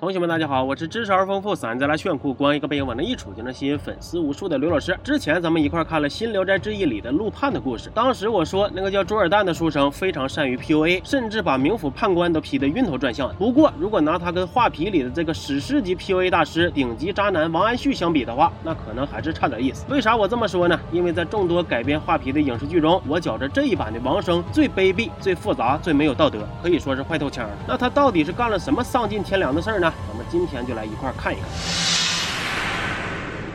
同学们，大家好，我是知识而丰富、嗓音再来炫酷、光一个背影往那一杵就能吸引粉丝无数的刘老师。之前咱们一块看了《新聊斋志异》里的陆判的故事，当时我说那个叫朱尔旦的书生非常善于 PUA，甚至把冥府判官都批得晕头转向。不过，如果拿他跟画皮里的这个史诗级 PUA 大师、顶级渣男王安旭相比的话，那可能还是差点意思。为啥我这么说呢？因为在众多改编画皮的影视剧中，我觉着这一版的王生最卑鄙、最复杂、最没有道德，可以说是坏透腔。那他到底是干了什么丧尽天良的事儿呢？咱们今天。就来一块看一看。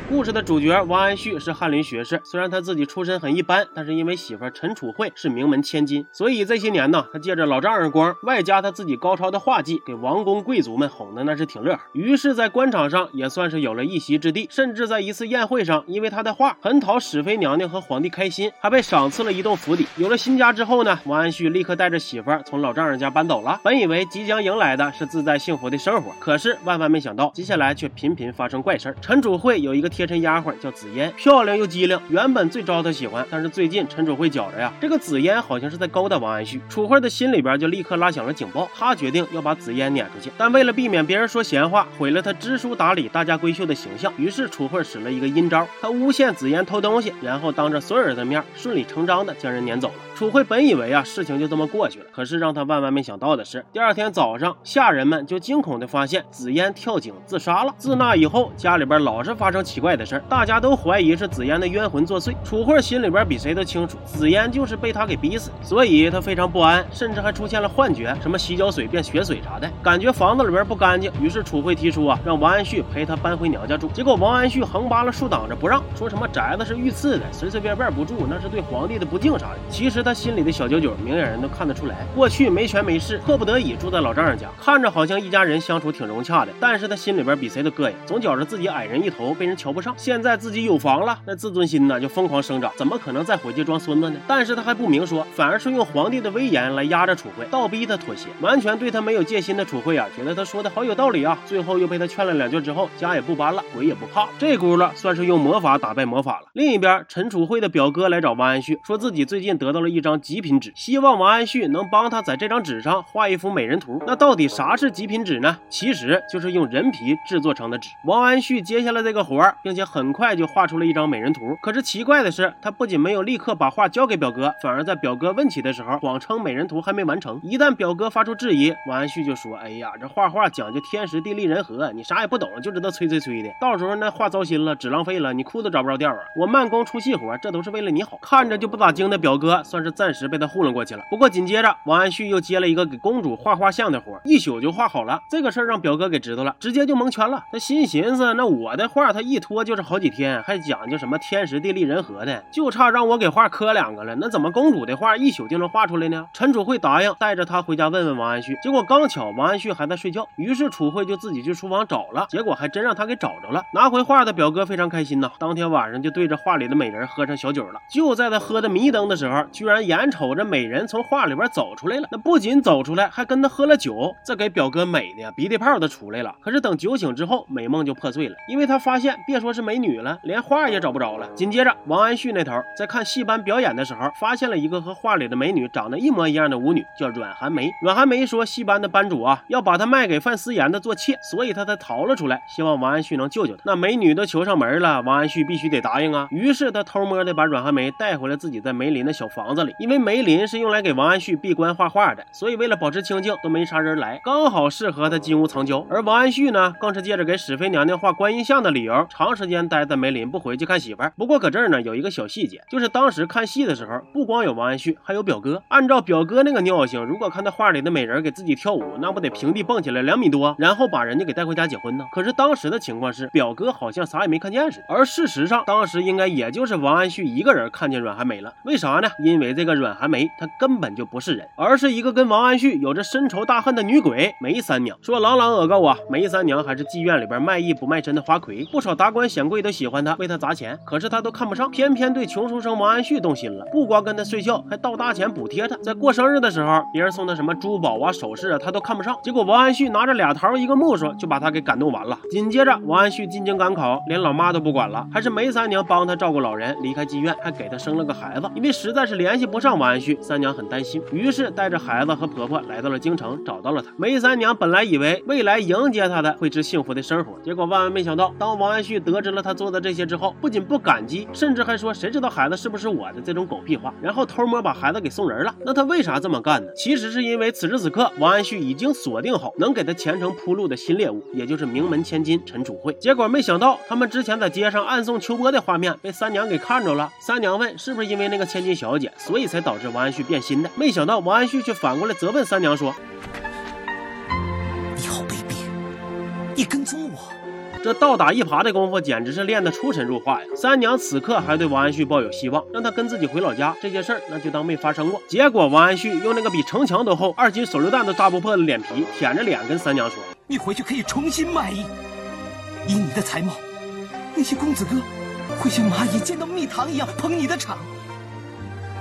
故事的主角王安旭是翰林学士，虽然他自己出身很一般，但是因为媳妇陈楚慧是名门千金，所以这些年呢，他借着老丈人光，外加他自己高超的画技，给王公贵族们哄的那是挺乐呵。于是，在官场上也算是有了一席之地，甚至在一次宴会上，因为他的画很讨史妃娘娘和皇帝开心，还被赏赐了一栋府邸。有了新家之后呢，王安旭立刻带着媳妇从老丈人家搬走了。本以为即将迎来的是自在幸福的生活，可是万万没想到，接下来却频频发生怪事陈楚慧有一个。贴身丫鬟叫紫嫣，漂亮又机灵，原本最招他喜欢。但是最近陈楚慧觉着呀，这个紫嫣好像是在勾搭王安旭。楚慧的心里边就立刻拉响了警报，他决定要把紫嫣撵出去。但为了避免别人说闲话，毁了他知书达理、大家闺秀的形象，于是楚慧使了一个阴招，他诬陷紫嫣偷东西，然后当着所有人的面顺理成章的将人撵走了。楚慧本以为啊事情就这么过去了，可是让他万万没想到的是，第二天早上下人们就惊恐的发现紫嫣跳井自杀了。自那以后，家里边老是发生奇怪。的事儿，大家都怀疑是紫嫣的冤魂作祟。楚慧心里边比谁都清楚，紫嫣就是被他给逼死，所以她非常不安，甚至还出现了幻觉，什么洗脚水变血水啥的，感觉房子里边不干净。于是楚慧提出啊，让王安旭陪她搬回娘家住。结果王安旭横扒拉竖挡着不让，说什么宅子是御赐的，随随便便不住那是对皇帝的不敬啥的。其实他他心里的小九九，明眼人都看得出来。过去没权没势，迫不得已住在老丈人家，看着好像一家人相处挺融洽的，但是他心里边比谁都膈应，总觉着自己矮人一头，被人瞧不。上现在自己有房了，那自尊心呢就疯狂生长，怎么可能再回去装孙子呢？但是他还不明说，反而是用皇帝的威严来压着楚慧，倒逼他妥协。完全对他没有戒心的楚慧啊，觉得他说的好有道理啊。最后又被他劝了两句之后，家也不搬了，鬼也不怕，这轱辘算是用魔法打败魔法了。另一边，陈楚慧的表哥来找王安旭，说自己最近得到了一一张极品纸，希望王安旭能帮他在这张纸上画一幅美人图。那到底啥是极品纸呢？其实就是用人皮制作成的纸。王安旭接下了这个活。并且很快就画出了一张美人图。可是奇怪的是，他不仅没有立刻把画交给表哥，反而在表哥问起的时候，谎称美人图还没完成。一旦表哥发出质疑，王安旭就说：“哎呀，这画画讲究天时地利人和，你啥也不懂，就知道催催催的。到时候那画糟心了，纸浪费了，你裤子找不着调啊！我慢工出细活，这都是为了你好。”看着就不咋精的表哥，算是暂时被他糊弄过去了。不过紧接着，王安旭又接了一个给公主画画像的活，一宿就画好了。这个事儿让表哥给知道了，直接就蒙圈了。他心寻思：那我的画他一拖。就是好几天，还讲究什么天时地利人和的，就差让我给画磕两个了。那怎么公主的画一宿就能画出来呢？陈楚慧答应带着他回家问问王安旭。结果刚巧王安旭还在睡觉，于是楚慧就自己去书房找了，结果还真让他给找着了。拿回画的表哥非常开心呐，当天晚上就对着画里的美人喝上小酒了。就在他喝的迷瞪的时候，居然眼瞅着美人从画里边走出来了。那不仅走出来，还跟他喝了酒，这给表哥美的呀鼻涕泡都出来了。可是等酒醒之后，美梦就破碎了，因为他发现别说。是美女了，连画也找不着了。紧接着，王安旭那头在看戏班表演的时候，发现了一个和画里的美女长得一模一样的舞女，叫阮寒梅。阮寒梅说，戏班的班主啊要把她卖给范思言的做妾，所以她才逃了出来，希望王安旭能救救她。那美女都求上门了，王安旭必须得答应啊。于是他偷摸的把阮寒梅带回了自己在梅林的小房子里，因为梅林是用来给王安旭闭关画画的，所以为了保持清静，都没啥人来，刚好适合他金屋藏娇。而王安旭呢，更是借着给史妃娘娘画观音像的理由，长。时间待在梅林不回去看媳妇儿。不过搁这儿呢，有一个小细节，就是当时看戏的时候，不光有王安旭，还有表哥。按照表哥那个尿性，如果看到画里的美人给自己跳舞，那不得平地蹦起来两米多，然后把人家给带回家结婚呢？可是当时的情况是，表哥好像啥也没看见似的。而事实上，当时应该也就是王安旭一个人看见阮寒梅了。为啥呢？因为这个阮寒梅她根本就不是人，而是一个跟王安旭有着深仇大恨的女鬼梅三娘。说朗朗恶告啊，梅三娘还是妓院里边卖艺不卖身的花魁，不少达官。显贵都喜欢她，为她砸钱，可是她都看不上，偏偏对穷书生王安旭动心了，不光跟他睡觉，还倒大钱补贴他。在过生日的时候，别人送他什么珠宝啊、首饰啊，他都看不上。结果王安旭拿着俩桃一个木梳，就把他给感动完了。紧接着，王安旭进京赶考，连老妈都不管了，还是梅三娘帮他照顾老人，离开妓院，还给他生了个孩子。因为实在是联系系不上王安旭，三娘很担心，于是带着孩子和婆婆来到了京城，找到了他。梅三娘本来以为未来迎接她的会是幸福的生活，结果万万没想到，当王安旭得知了他做的这些之后，不仅不感激，甚至还说谁知道孩子是不是我的这种狗屁话，然后偷摸把孩子给送人了。那他为啥这么干呢？其实是因为此时此刻，王安旭已经锁定好能给他前程铺路的新猎物，也就是名门千金陈楚慧。结果没想到，他们之前在街上暗送秋波的画面被三娘给看着了。三娘问：“是不是因为那个千金小姐，所以才导致王安旭变心的？”没想到王安旭却反过来责问三娘说：“你好卑鄙，你跟踪我！”这倒打一耙的功夫，简直是练得出神入化呀！三娘此刻还对王安旭抱有希望，让他跟自己回老家，这些事儿那就当没发生过。结果王安旭用那个比城墙都厚、二斤手榴弹都炸不破的脸皮，舔着脸跟三娘说：“你回去可以重新卖艺，以你的才貌，那些公子哥会像蚂蚁见到蜜糖一样捧你的场，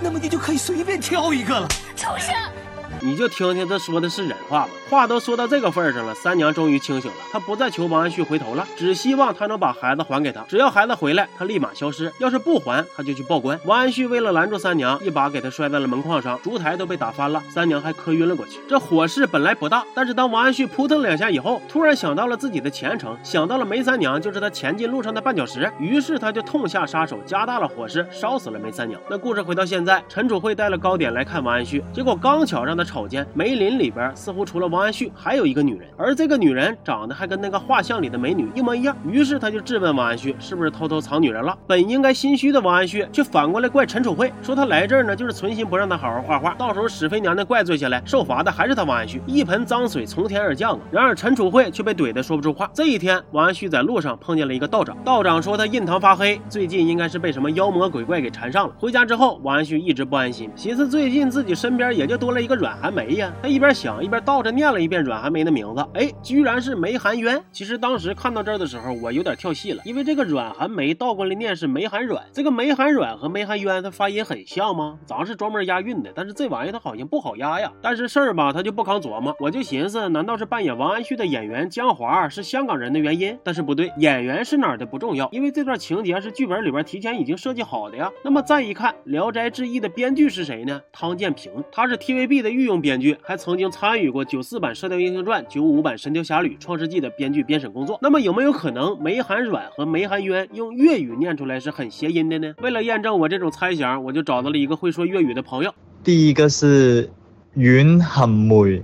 那么你就可以随便挑一个了。”畜生！你就听听这说的是人话吧？话都说到这个份上了，三娘终于清醒了，她不再求王安旭回头了，只希望他能把孩子还给她。只要孩子回来，她立马消失；要是不还，她就去报官。王安旭为了拦住三娘，一把给她摔在了门框上，烛台都被打翻了，三娘还磕晕了过去。这火势本来不大，但是当王安旭扑腾两下以后，突然想到了自己的前程，想到了梅三娘就是他前进路上的绊脚石，于是他就痛下杀手，加大了火势，烧死了梅三娘。那故事回到现在，陈楚慧带了糕点来看王安旭，结果刚巧让他瞅见梅林。里边似乎除了王安旭，还有一个女人，而这个女人长得还跟那个画像里的美女一模一样。于是他就质问王安旭，是不是偷偷藏女人了？本应该心虚的王安旭，却反过来怪陈楚慧，说他来这儿呢，就是存心不让他好好画画，到时候史飞娘娘怪罪下来，受罚的还是他王安旭，一盆脏水从天而降啊！然而陈楚慧却被怼得说不出话。这一天，王安旭在路上碰见了一个道长，道长说他印堂发黑，最近应该是被什么妖魔鬼怪给缠上了。回家之后，王安旭一直不安心，寻思最近自己身边也就多了一个软寒梅呀，他一边想一边倒着念了一遍阮寒梅的名字，哎，居然是梅寒渊。其实当时看到这儿的时候，我有点跳戏了，因为这个阮寒梅倒过来念是梅寒阮，这个梅寒阮和梅寒渊，它发音很像吗？咱是专门押韵的，但是这玩意它好像不好押呀。但是事儿吧，他就不扛琢磨，我就寻思，难道是扮演王安旭的演员江华是香港人的原因？但是不对，演员是哪儿的不重要，因为这段情节是剧本里边提前已经设计好的呀。那么再一看《聊斋志异》的编剧是谁呢？汤建平，他是 TVB 的御用编剧，还曾经参与过。九四版《射雕英雄传》、九五版《神雕侠侣》、《创世纪》的编剧编审工作，那么有没有可能梅寒阮和梅寒渊用粤语念出来是很谐音的呢？为了验证我这种猜想，我就找到了一个会说粤语的朋友。第一个是云含梅，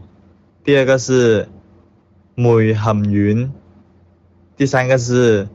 第二个是梅含云，第三个是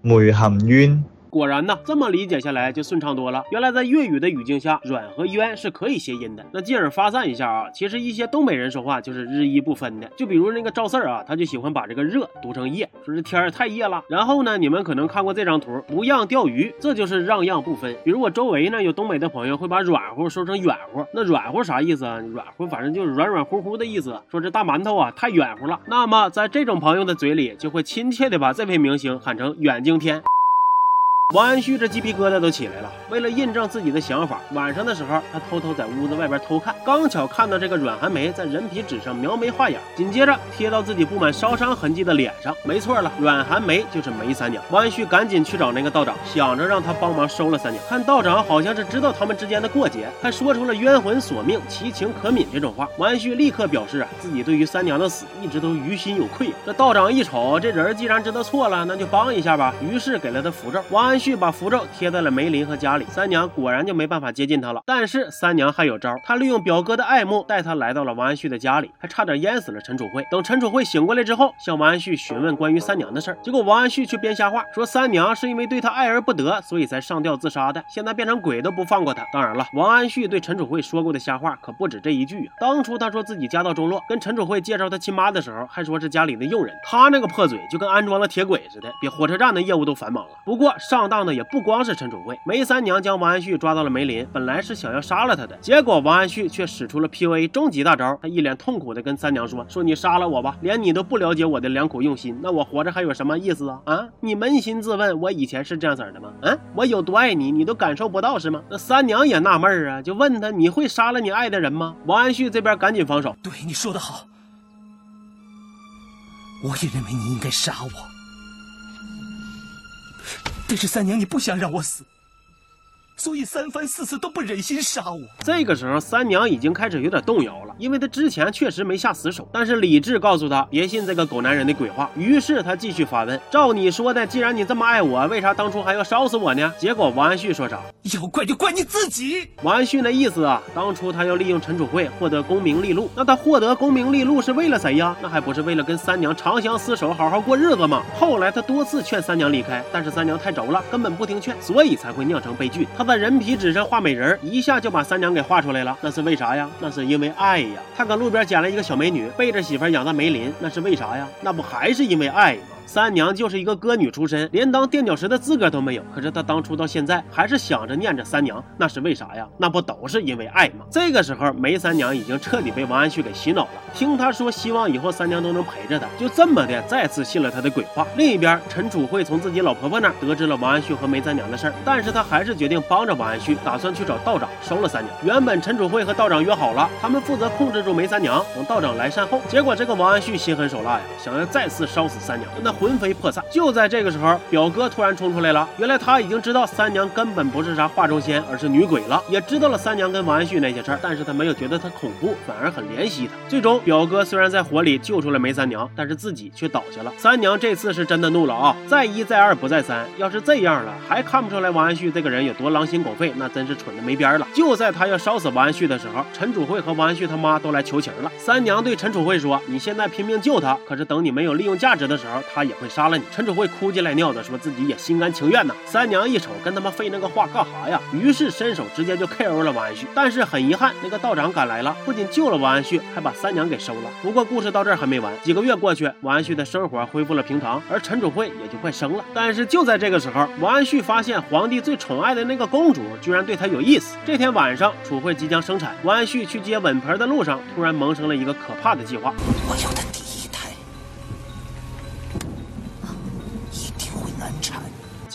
梅含冤。果然呢，这么理解下来就顺畅多了。原来在粤语的语境下，软和冤是可以谐音的。那进而发散一下啊，其实一些东北人说话就是日一不分的。就比如那个赵四儿啊，他就喜欢把这个热读成夜，说这天儿太夜了。然后呢，你们可能看过这张图，不让钓鱼，这就是让样不分。比如我周围呢有东北的朋友会把软乎说成远乎，那软乎啥意思啊？软乎反正就是软软乎乎的意思，说这大馒头啊太软乎了。那么在这种朋友的嘴里，就会亲切的把这位明星喊成远经天。王安旭这鸡皮疙瘩都起来了。为了印证自己的想法，晚上的时候，他偷偷在屋子外边偷看，刚巧看到这个阮寒梅在人皮纸上描眉画眼，紧接着贴到自己布满烧伤痕迹的脸上。没错了，阮寒梅就是梅三娘。王安旭赶紧去找那个道长，想着让他帮忙收了三娘。看道长好像是知道他们之间的过节，还说出了冤魂索命，其情可悯这种话。王安旭立刻表示啊，自己对于三娘的死一直都于心有愧。这道长一瞅，这人既然知道错了，那就帮一下吧。于是给了他符咒。王安安。安旭把符咒贴在了梅林和家里，三娘果然就没办法接近他了。但是三娘还有招，她利用表哥的爱慕，带他来到了王安旭的家里，还差点淹死了陈楚慧。等陈楚慧醒过来之后，向王安旭询问关于三娘的事儿，结果王安旭却编瞎话，说三娘是因为对他爱而不得，所以才上吊自杀的，现在变成鬼都不放过他。当然了，王安旭对陈楚慧说过的瞎话可不止这一句啊。当初他说自己家道中落，跟陈楚慧介绍他亲妈的时候，还说是家里的佣人，他那个破嘴就跟安装了铁轨似的，比火车站的业务都繁忙了。不过上。上当的也不光是陈楚慧，梅三娘将王安旭抓到了梅林，本来是想要杀了他的，结果王安旭却使出了 PUA 终极大招，他一脸痛苦的跟三娘说：“说你杀了我吧，连你都不了解我的良苦用心，那我活着还有什么意思啊？啊，你扪心自问，我以前是这样子的吗？嗯，我有多爱你，你都感受不到是吗？那三娘也纳闷啊，就问他：你会杀了你爱的人吗？王安旭这边赶紧防守，对你说的好，我也认为你应该杀我。但是三娘，你不想让我死，所以三番四次都不忍心杀我。这个时候，三娘已经开始有点动摇了，因为她之前确实没下死手，但是理智告诉她别信这个狗男人的鬼话。于是她继续发问：照你说的，既然你这么爱我，为啥当初还要烧死我呢？结果王安旭说啥？要怪就怪你自己。王安旭那意思啊，当初他要利用陈楚慧获得功名利禄，那他获得功名利禄是为了谁呀？那还不是为了跟三娘长相厮守，好好过日子吗？后来他多次劝三娘离开，但是三娘太轴了，根本不听劝，所以才会酿成悲剧。他在人皮纸上画美人，一下就把三娘给画出来了，那是为啥呀？那是因为爱呀。他搁路边捡了一个小美女，背着媳妇养在梅林，那是为啥呀？那不还是因为爱吗？三娘就是一个歌女出身，连当垫脚石的资格都没有。可是她当初到现在还是想着念着三娘，那是为啥呀？那不都是因为爱吗？这个时候，梅三娘已经彻底被王安旭给洗脑了。听他说希望以后三娘都能陪着他，就这么的再次信了他的鬼话。另一边，陈楚慧从自己老婆婆那儿得知了王安旭和梅三娘的事儿，但是她还是决定帮着王安旭，打算去找道长收了三娘。原本陈楚慧和道长约好了，他们负责控制住梅三娘，等道长来善后。结果这个王安旭心狠手辣呀，想要再次烧死三娘，那。魂飞魄散。就在这个时候，表哥突然冲出来了。原来他已经知道三娘根本不是啥画中仙，而是女鬼了，也知道了三娘跟王安旭那些事儿，但是他没有觉得她恐怖，反而很怜惜她。最终，表哥虽然在火里救出了梅三娘，但是自己却倒下了。三娘这次是真的怒了啊！再一再二不再三，要是这样了，还看不出来王安旭这个人有多狼心狗肺，那真是蠢的没边了。就在他要烧死王安旭的时候，陈楚慧和王安旭他妈都来求情了。三娘对陈楚慧说：“你现在拼命救他，可是等你没有利用价值的时候，他。”也会杀了你。陈楚慧哭进来尿的，说自己也心甘情愿呐。三娘一瞅，跟他妈废那个话干啥呀？于是伸手直接就 KO 了王安旭。但是很遗憾，那个道长赶来了，不仅救了王安旭，还把三娘给收了。不过故事到这儿还没完，几个月过去，王安旭的生活恢复了平常，而陈楚慧也就快生了。但是就在这个时候，王安旭发现皇帝最宠爱的那个公主居然对他有意思。这天晚上，楚慧即将生产，王安旭去接吻盆的路上，突然萌生了一个可怕的计划。我有的。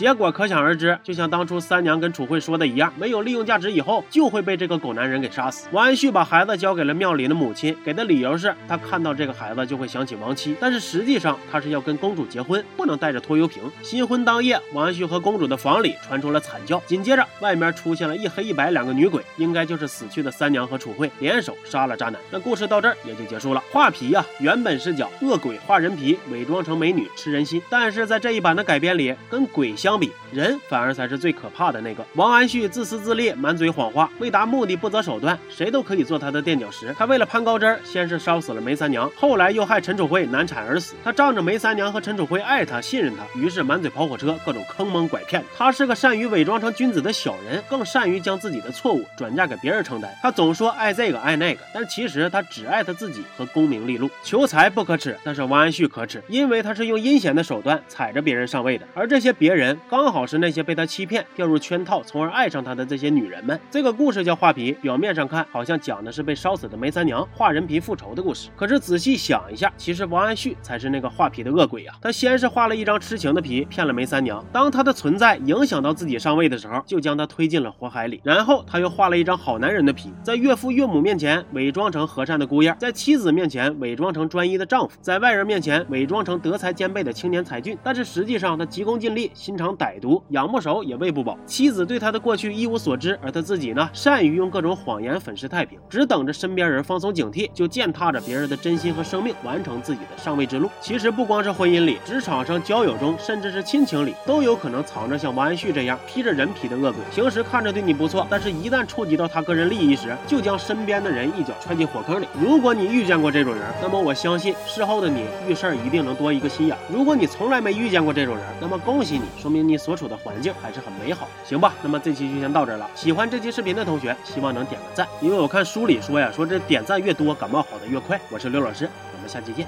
结果可想而知，就像当初三娘跟楚慧说的一样，没有利用价值以后，就会被这个狗男人给杀死。王安旭把孩子交给了庙里的母亲，给的理由是他看到这个孩子就会想起亡妻，但是实际上他是要跟公主结婚，不能带着拖油瓶。新婚当夜，王安旭和公主的房里传出了惨叫，紧接着外面出现了一黑一白两个女鬼，应该就是死去的三娘和楚慧联手杀了渣男。那故事到这儿也就结束了。画皮呀，原本是讲恶鬼画人皮，伪装成美女吃人心，但是在这一版的改编里，跟鬼相。相比人，反而才是最可怕的那个。王安旭自私自利，满嘴谎话，为达目的不择手段，谁都可以做他的垫脚石。他为了攀高枝儿，先是烧死了梅三娘，后来又害陈楚慧难产而死。他仗着梅三娘和陈楚慧爱他、信任他，于是满嘴跑火车，各种坑蒙拐骗。他是个善于伪装成君子的小人，更善于将自己的错误转嫁给别人承担。他总说爱这个爱那个，但其实他只爱他自己和功名利禄。求财不可耻，但是王安旭可耻，因为他是用阴险的手段踩着别人上位的，而这些别人。刚好是那些被他欺骗、掉入圈套，从而爱上他的这些女人们。这个故事叫画皮，表面上看好像讲的是被烧死的梅三娘画人皮复仇的故事。可是仔细想一下，其实王安旭才是那个画皮的恶鬼呀！他先是画了一张痴情的皮，骗了梅三娘。当他的存在影响到自己上位的时候，就将他推进了火海里。然后他又画了一张好男人的皮，在岳父岳母面前伪装成和善的姑爷，在妻子面前伪装成专一的丈夫，在外人面前伪装成德才兼备的青年才俊。但是实际上他急功近利，心常。歹毒，养不熟也喂不饱。妻子对他的过去一无所知，而他自己呢，善于用各种谎言粉饰太平，只等着身边人放松警惕，就践踏着别人的真心和生命，完成自己的上位之路。其实不光是婚姻里，职场上、交友中，甚至是亲情里，都有可能藏着像王安旭这样披着人皮的恶鬼。平时看着对你不错，但是一旦触及到他个人利益时，就将身边的人一脚踹进火坑里。如果你遇见过这种人，那么我相信事后的你遇事儿一定能多一个心眼。如果你从来没遇见过这种人，那么恭喜你，说明。你所处的环境还是很美好，行吧？那么这期就先到这儿了。喜欢这期视频的同学，希望能点个赞，因为我看书里说呀，说这点赞越多，感冒好的越快。我是刘老师，我们下期见，